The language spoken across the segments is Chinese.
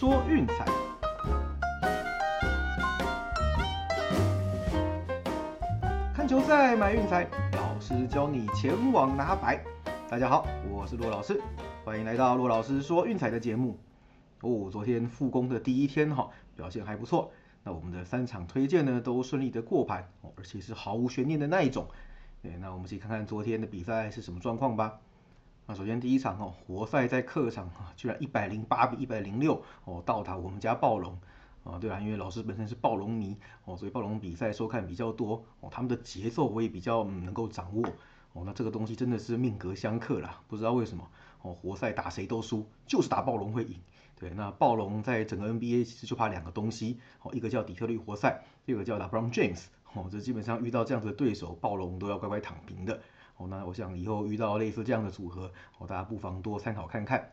说运彩。看球赛买运彩，老师教你前往拿白。大家好，我是骆老师，欢迎来到骆老师说运彩的节目。哦，昨天复工的第一天哈，表现还不错。那我们的三场推荐呢，都顺利的过盘，而且是毫无悬念的那一种。对，那我们一起看看昨天的比赛是什么状况吧。那首先第一场哦，活塞在客场啊，居然一百零八比一百零六哦，倒打我们家暴龙啊。对啊，因为老师本身是暴龙迷哦，所以暴龙比赛收看比较多哦，他们的节奏我也比较能够掌握哦。那这个东西真的是命格相克啦，不知道为什么哦，活塞打谁都输，就是打暴龙会赢。对，那暴龙在整个 NBA 其实就怕两个东西，哦，一个叫底特律活塞，一个叫 LeBron James，哦，这基本上遇到这样子的对手，暴龙都要乖乖躺平的，哦，那我想以后遇到类似这样的组合，哦，大家不妨多参考看看，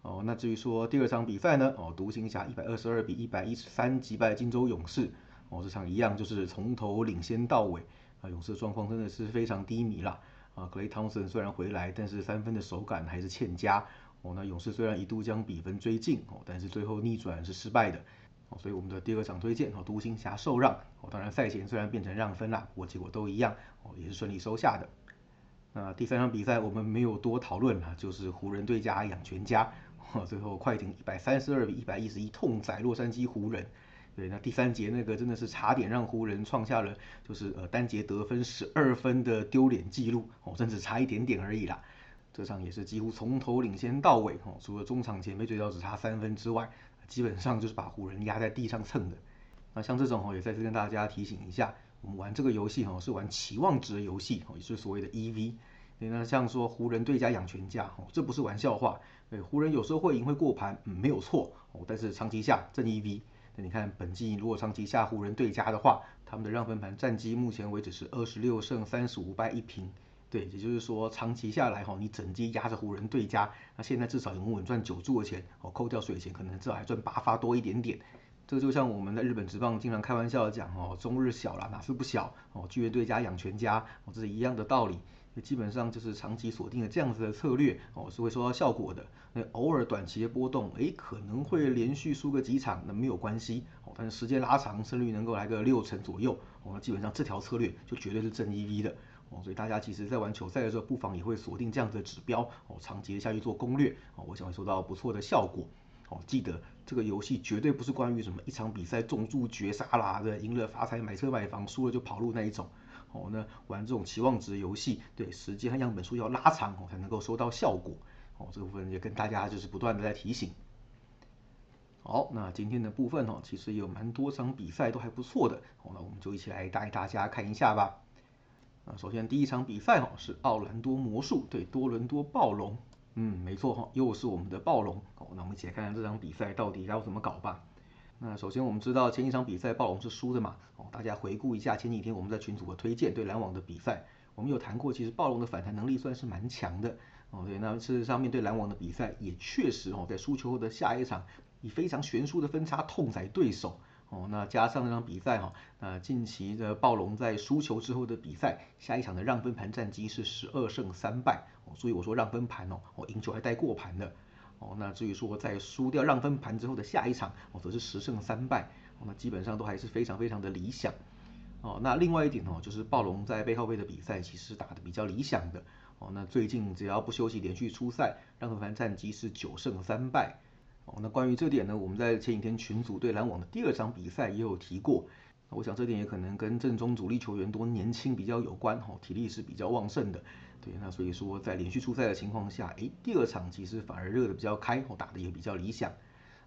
哦，那至于说第二场比赛呢，哦，独行侠一百二十二比一百一十三击败金州勇士，哦，这场一样就是从头领先到尾，啊，勇士的状况真的是非常低迷啦，啊，格雷汤森虽然回来，但是三分的手感还是欠佳。哦，那勇士虽然一度将比分追进哦，但是最后逆转是失败的。哦，所以我们的第二场推荐哦，独行侠受让。哦，当然赛前虽然变成让分啦，不过结果都一样哦，也是顺利收下的。那第三场比赛我们没有多讨论了，就是湖人队加养全家哦，最后快艇一百三十二比一百一十一痛宰洛杉矶湖人。对，那第三节那个真的是差点让湖人创下了就是呃单节得分十二分的丢脸记录哦，甚至差一点点而已啦。这场也是几乎从头领先到尾，哦，除了中场前被追到只差三分之外，基本上就是把湖人压在地上蹭的。那像这种哦，也再次跟大家提醒一下，我们玩这个游戏哦，是玩期望值的游戏哦，也是所谓的 EV。那像说湖人对家养全家哦，这不是玩笑话。对，湖人有时候会赢会过盘，嗯，没有错哦，但是长期下正 EV。那你看本季如果长期下湖人对家的话，他们的让分盘战绩目前为止是二十六胜三十五败一平。对，也就是说长期下来哈，你整季压着湖人对家，那现在至少有稳赚九注的钱，哦，扣掉水钱，可能至少还赚八发多一点点。这个就像我们在日本职棒经常开玩笑的讲哦，中日小啦，哪是不小哦，巨人对家养全家，哦，这是一样的道理。基本上就是长期锁定的这样子的策略哦，是会收到效果的。那偶尔短期的波动，哎，可能会连续输个几场，那没有关系哦。但是时间拉长，胜率能够来个六成左右，哦，那基本上这条策略就绝对是正 EV 的。哦，所以大家其实，在玩球赛的时候，不妨也会锁定这样子的指标，哦，长期的下去做攻略，哦，我想会收到不错的效果。哦，记得这个游戏绝对不是关于什么一场比赛重注绝杀啦，对，赢了发财买车买房，输了就跑路那一种。哦，那玩这种期望值游戏，对，时间和样本数要拉长，哦，才能够收到效果。哦，这部分也跟大家就是不断的在提醒。好，那今天的部分哦，其实有蛮多场比赛都还不错的，哦，那我们就一起来带大家看一下吧。啊，首先第一场比赛哈是奥兰多魔术对多伦多暴龙，嗯，没错哈，又是我们的暴龙哦。那我们一起来看看这场比赛到底要怎么搞吧。那首先我们知道前一场比赛暴龙是输的嘛，哦，大家回顾一下前几天我们在群组的推荐对篮网的比赛，我们有谈过，其实暴龙的反弹能力算是蛮强的哦。对，那事实上面对篮网的比赛也确实哦，在输球后的下一场以非常悬殊的分差痛宰对手。哦，那加上那场比赛哈，那近期的暴龙在输球之后的比赛，下一场的让分盘战绩是十二胜三败，哦，所以我说让分盘哦，哦赢球还带过盘的，哦，那至于说在输掉让分盘之后的下一场，哦则是十胜三败，哦那基本上都还是非常非常的理想，哦那另外一点哦，就是暴龙在背后背的比赛其实打的比较理想的，哦那最近只要不休息连续出赛，让分盘战绩是九胜三败。哦，那关于这点呢，我们在前几天群组对篮网的第二场比赛也有提过。我想这点也可能跟正中主力球员多年轻比较有关，哦，体力是比较旺盛的。对，那所以说在连续出赛的情况下，诶，第二场其实反而热的比较开，哦，打的也比较理想。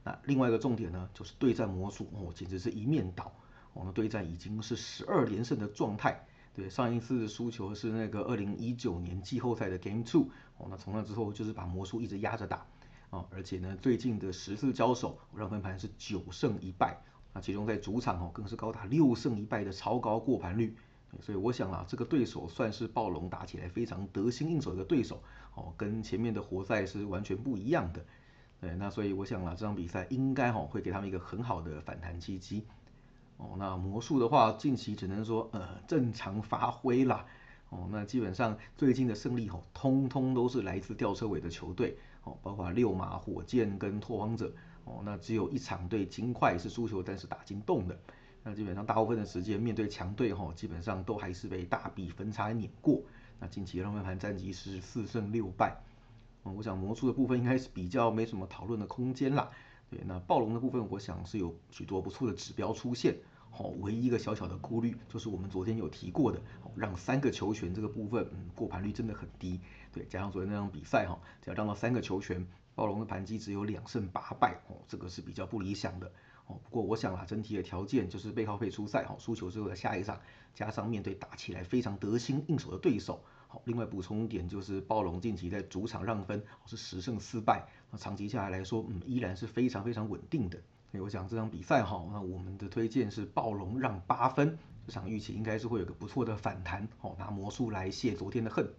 那另外一个重点呢，就是对战魔术，哦，简直是一面倒。我们对战已经是十二连胜的状态。对，上一次输球是那个二零一九年季后赛的 Game Two，哦，那从那之后就是把魔术一直压着打。啊，而且呢，最近的十次交手，让分盘是九胜一败，那其中在主场哦，更是高达六胜一败的超高过盘率，所以我想啊，这个对手算是暴龙打起来非常得心应手的对手，哦，跟前面的活塞是完全不一样的，对，那所以我想啊，这场比赛应该哈会给他们一个很好的反弹契机，哦，那魔术的话，近期只能说呃正常发挥啦，哦，那基本上最近的胜利哦，通通都是来自吊车尾的球队。哦，包括六马火箭跟拓荒者，哦，那只有一场对金块是输球，但是打进洞的。那基本上大部分的时间面对强队哈，基本上都还是被大比分差碾过。那近期让分盘战绩是四胜六败。嗯，我想魔术的部分应该是比较没什么讨论的空间啦。对，那暴龙的部分，我想是有许多不错的指标出现。好，唯一一个小小的顾虑就是我们昨天有提过的，让三个球权这个部分，嗯，过盘率真的很低。对，加上昨天那场比赛哈，只要让到三个球权，暴龙的盘击只有两胜八败，哦，这个是比较不理想的。哦，不过我想啊，整体的条件就是背靠背出赛，好，输球之后的下一场，加上面对打起来非常得心应手的对手，好，另外补充一点就是暴龙近期在主场让分是十胜四败，那长期下来来说，嗯，依然是非常非常稳定的。我想这场比赛哈，那我们的推荐是暴龙让八分，这场预期应该是会有个不错的反弹，哦，拿魔术来泄昨天的恨。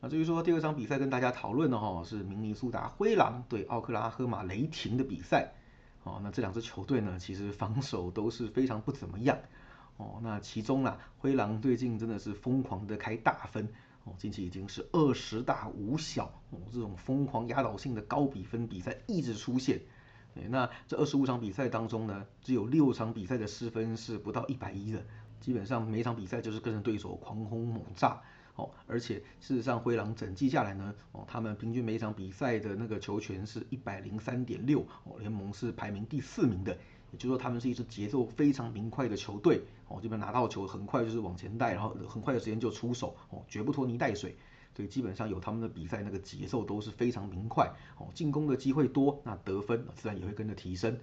那至于说第二场比赛跟大家讨论的哈，是明尼苏达灰狼对奥克拉荷马雷霆的比赛。哦，那这两支球队呢，其实防守都是非常不怎么样。哦，那其中呢，灰狼最近真的是疯狂的开大分。哦，近期已经是二十大五小。哦，这种疯狂压倒性的高比分比赛一直出现。那这二十五场比赛当中呢，只有六场比赛的失分是不到一百一的。基本上每场比赛就是跟着对手狂轰猛炸。哦，而且事实上，灰狼整季下来呢，哦，他们平均每场比赛的那个球权是一百零三点六，哦，联盟是排名第四名的。也就是说，他们是一支节奏非常明快的球队，哦，这边拿到球很快就是往前带，然后很快的时间就出手，哦，绝不拖泥带水。所以基本上有他们的比赛那个节奏都是非常明快，哦，进攻的机会多，那得分自然也会跟着提升。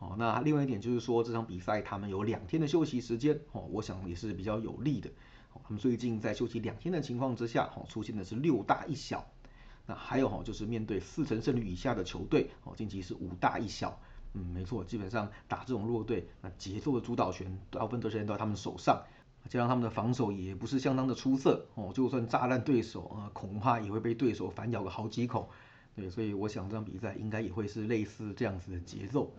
哦，那另外一点就是说，这场比赛他们有两天的休息时间，哦，我想也是比较有利的。他们最近在休息两天的情况之下，哦，出现的是六大一小。那还有哈，就是面对四成胜率以下的球队，哦，近期是五大一小。嗯，没错，基本上打这种弱队，那节奏的主导权大部分都是在他们手上。加上他们的防守也不是相当的出色，哦，就算炸烂对手，啊，恐怕也会被对手反咬个好几口。对，所以我想这场比赛应该也会是类似这样子的节奏。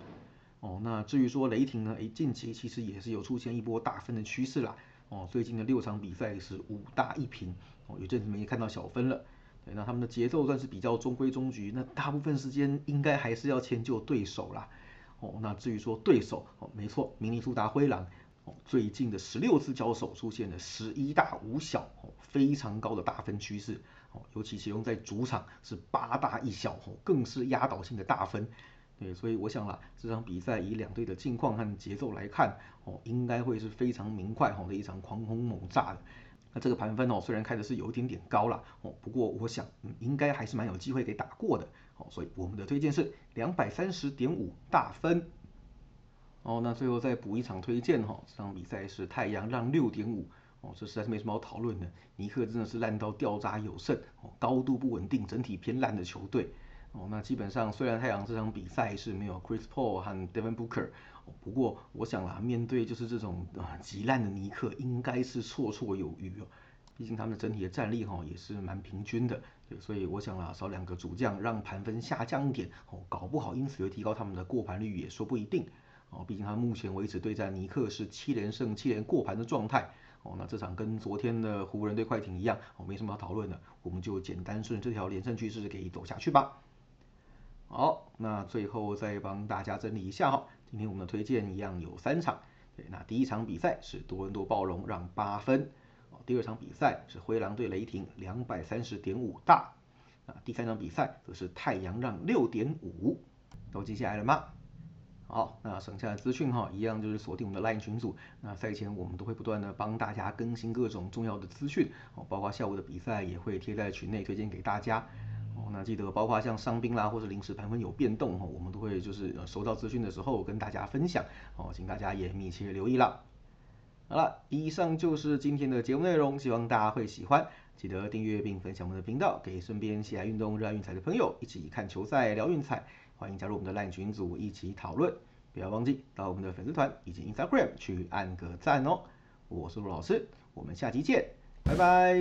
哦，那至于说雷霆呢，哎，近期其实也是有出现一波大分的趋势啦。哦，最近的六场比赛是五大一平，哦，有阵子没看到小分了。对，那他们的节奏算是比较中规中矩，那大部分时间应该还是要迁就对手啦。哦，那至于说对手，哦，没错，明尼苏达灰狼，最近的十六次交手出现了十一大五小，哦，非常高的大分趋势。哦，尤其其中在主场是八大一小，哦，更是压倒性的大分。对，所以我想啦，这场比赛以两队的近况和节奏来看，哦，应该会是非常明快哈的一场狂轰猛炸的。那这个盘分哦，虽然开的是有一点点高了哦，不过我想，应该还是蛮有机会给打过的。哦，所以我们的推荐是两百三十点五大分。哦，那最后再补一场推荐哈，这场比赛是太阳让六点五。哦，这实在是没什么好讨论的。尼克真的是烂到掉渣有剩，哦，高度不稳定，整体偏烂的球队。哦，那基本上虽然太阳这场比赛是没有 Chris Paul 和 Devin Booker，不过我想啦，面对就是这种啊极烂的尼克，应该是绰绰有余哦。毕竟他们的整体的战力哈也是蛮平均的，对，所以我想啦，少两个主将让盘分下降一点，哦，搞不好因此会提高他们的过盘率也说不一定。哦，毕竟他目前为止对战尼克是七连胜七连过盘的状态。哦，那这场跟昨天的湖人对快艇一样，哦，没什么好讨论的，我们就简单顺这条连胜趋势给走下去吧。好，那最后再帮大家整理一下哈，今天我们的推荐一样有三场，对，那第一场比赛是多伦多暴龙让八分，哦，第二场比赛是灰狼对雷霆两百三十点五大，啊，第三场比赛则是太阳让六点五，都记下来了吗？好，那剩下的资讯哈，一样就是锁定我们的 LINE 群组，那赛前我们都会不断的帮大家更新各种重要的资讯，哦，包括下午的比赛也会贴在群内推荐给大家。哦，那记得包括像伤兵啦，或者临时盘分有变动哈，我们都会就是收到资讯的时候跟大家分享哦，请大家也密切留意了。好了，以上就是今天的节目内容，希望大家会喜欢，记得订阅并分享我们的频道，给身边喜爱运动、热爱运彩的朋友一起看球赛、聊运彩，欢迎加入我们的 LINE 群组一起讨论，不要忘记到我们的粉丝团以及 Instagram 去按个赞哦。我是陆老师，我们下期见，拜拜。